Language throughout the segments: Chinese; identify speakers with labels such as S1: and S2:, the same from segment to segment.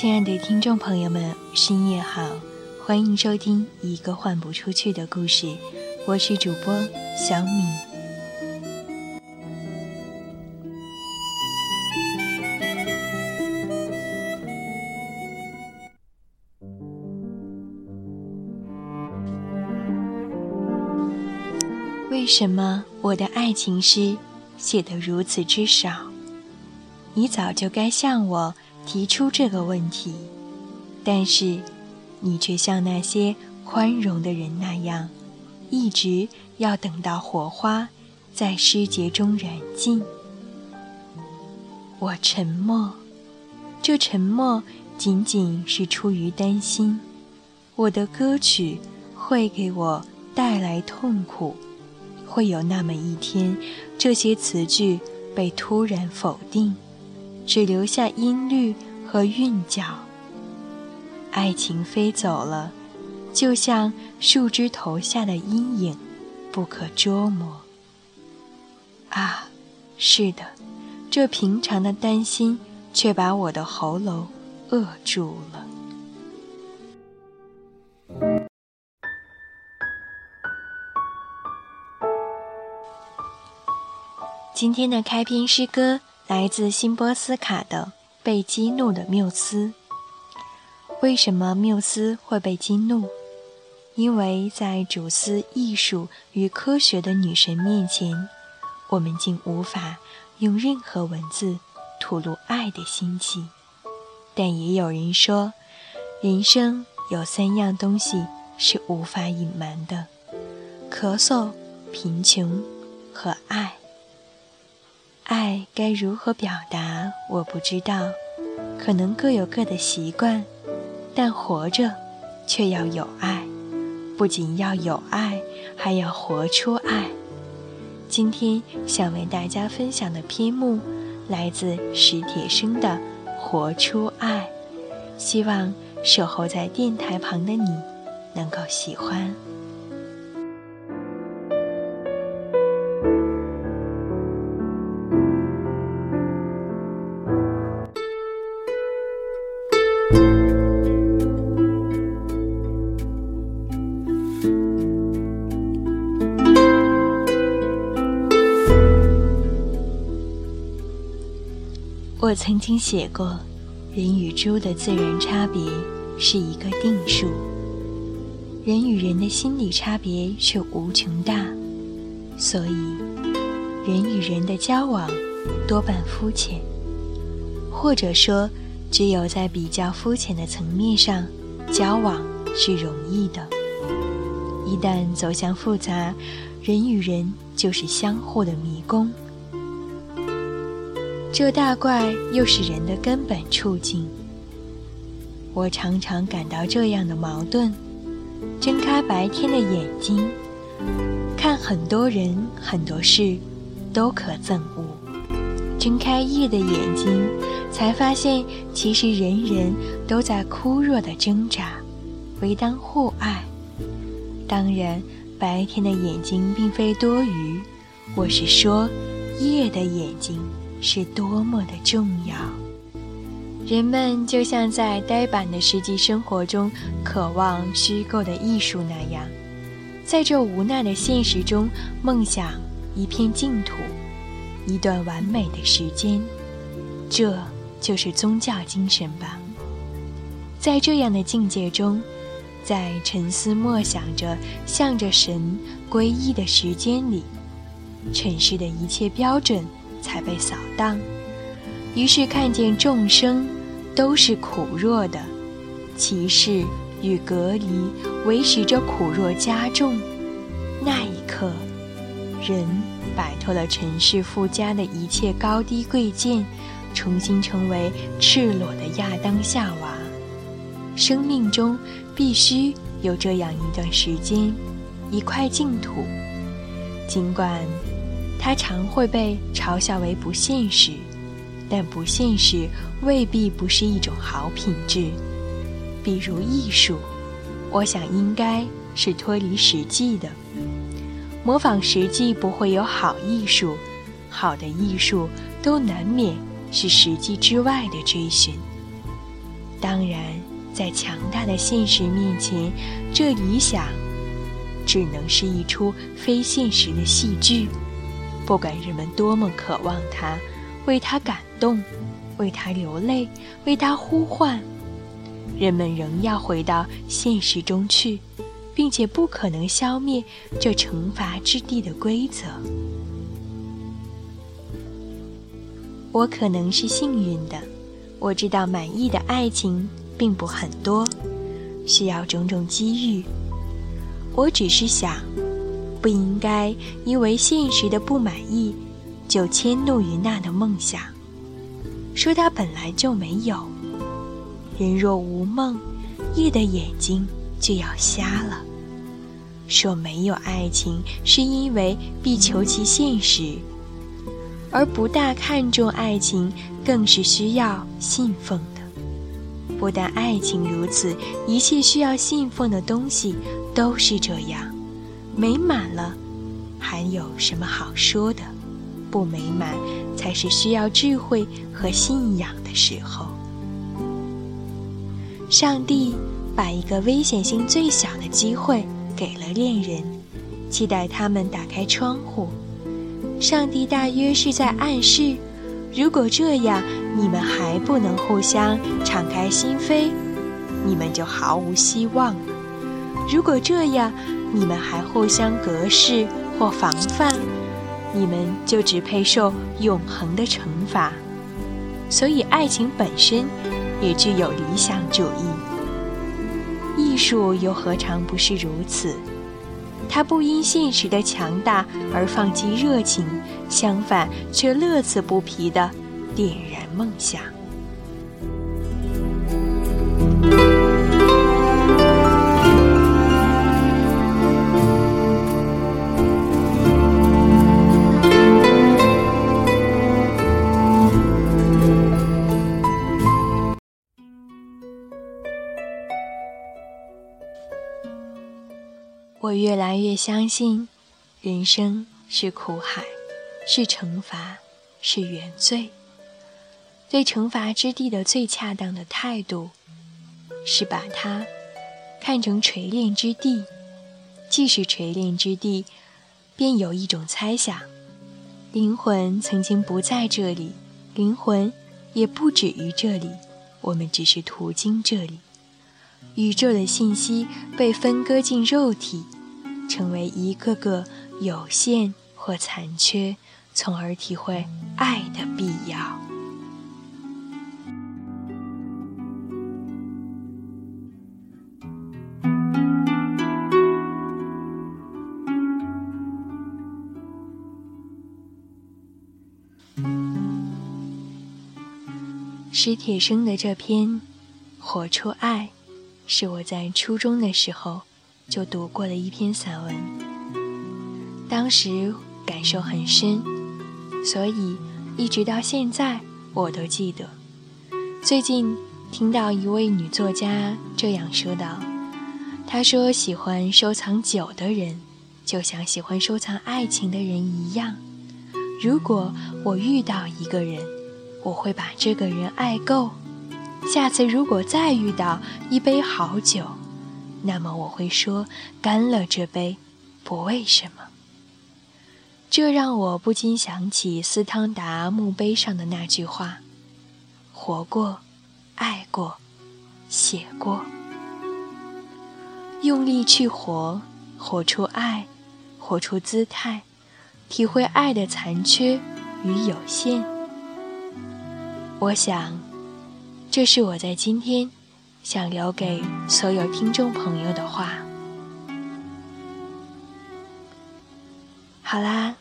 S1: 亲爱的听众朋友们，深夜好，欢迎收听一个换不出去的故事，我是主播小米。为什么我的爱情诗写得如此之少？你早就该向我。提出这个问题，但是你却像那些宽容的人那样，一直要等到火花在诗节中燃尽。我沉默，这沉默仅仅是出于担心，我的歌曲会给我带来痛苦，会有那么一天，这些词句被突然否定。只留下音律和韵脚。爱情飞走了，就像树枝头下的阴影，不可捉摸。啊，是的，这平常的担心，却把我的喉咙扼住了。今天的开篇诗歌。来自辛波斯卡的被激怒的缪斯。为什么缪斯会被激怒？因为在主司艺术与科学的女神面前，我们竟无法用任何文字吐露爱的心情。但也有人说，人生有三样东西是无法隐瞒的：咳嗽、贫穷和爱。爱该如何表达？我不知道，可能各有各的习惯，但活着却要有爱，不仅要有爱，还要活出爱。今天想为大家分享的篇目来自史铁生的《活出爱》，希望守候在电台旁的你能够喜欢。我曾经写过，人与猪的自然差别是一个定数，人与人的心理差别却无穷大，所以人与人的交往多半肤浅，或者说，只有在比较肤浅的层面上交往是容易的，一旦走向复杂，人与人就是相互的迷宫。这大怪又是人的根本处境。我常常感到这样的矛盾：睁开白天的眼睛，看很多人很多事，都可憎恶；睁开夜的眼睛，才发现其实人人都在枯弱的挣扎，唯当互爱。当然，白天的眼睛并非多余，我是说，夜的眼睛。是多么的重要！人们就像在呆板的实际生活中渴望虚构的艺术那样，在这无奈的现实中梦想一片净土，一段完美的时间。这就是宗教精神吧。在这样的境界中，在沉思默想着向着神皈依的时间里，尘世的一切标准。才被扫荡，于是看见众生都是苦弱的，歧视与隔离维持着苦弱加重。那一刻，人摆脱了尘世附加的一切高低贵贱，重新成为赤裸的亚当夏娃。生命中必须有这样一段时间，一块净土，尽管。它常会被嘲笑为不现实，但不现实未必不是一种好品质。比如艺术，我想应该是脱离实际的。模仿实际不会有好艺术，好的艺术都难免是实际之外的追寻。当然，在强大的现实面前，这理想只能是一出非现实的戏剧。不管人们多么渴望他，为他感动，为他流泪，为他呼唤，人们仍要回到现实中去，并且不可能消灭这惩罚之地的规则。我可能是幸运的，我知道满意的爱情并不很多，需要种种机遇。我只是想。不应该因为现实的不满意，就迁怒于那的梦想，说它本来就没有。人若无梦，夜的眼睛就要瞎了。说没有爱情，是因为必求其现实，而不大看重爱情，更是需要信奉的。不但爱情如此，一切需要信奉的东西都是这样。美满了，还有什么好说的？不美满，才是需要智慧和信仰的时候。上帝把一个危险性最小的机会给了恋人，期待他们打开窗户。上帝大约是在暗示：如果这样，你们还不能互相敞开心扉，你们就毫无希望了。如果这样，你们还互相隔世或防范，你们就只配受永恒的惩罚。所以，爱情本身也具有理想主义。艺术又何尝不是如此？它不因现实的强大而放弃热情，相反，却乐此不疲地点燃梦想。我越来越相信，人生是苦海，是惩罚，是原罪。对惩罚之地的最恰当的态度，是把它看成锤炼之地。既是锤炼之地，便有一种猜想：灵魂曾经不在这里，灵魂也不止于这里，我们只是途经这里。宇宙的信息被分割进肉体。成为一个个有限或残缺，从而体会爱的必要。史铁生的这篇《活出爱》，是我在初中的时候。就读过的一篇散文，当时感受很深，所以一直到现在我都记得。最近听到一位女作家这样说道：“她说，喜欢收藏酒的人，就像喜欢收藏爱情的人一样。如果我遇到一个人，我会把这个人爱够。下次如果再遇到一杯好酒。”那么我会说，干了这杯，不为什么。这让我不禁想起斯汤达墓碑上的那句话：“活过，爱过，写过。”用力去活，活出爱，活出姿态，体会爱的残缺与有限。我想，这是我在今天。想留给所有听众朋友的话。好啦，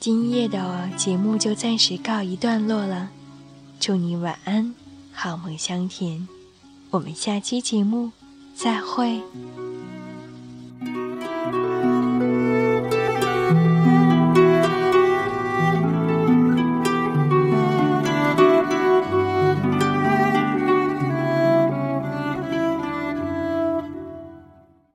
S1: 今夜的节目就暂时告一段落了。祝你晚安，好梦香甜。我们下期节目再会。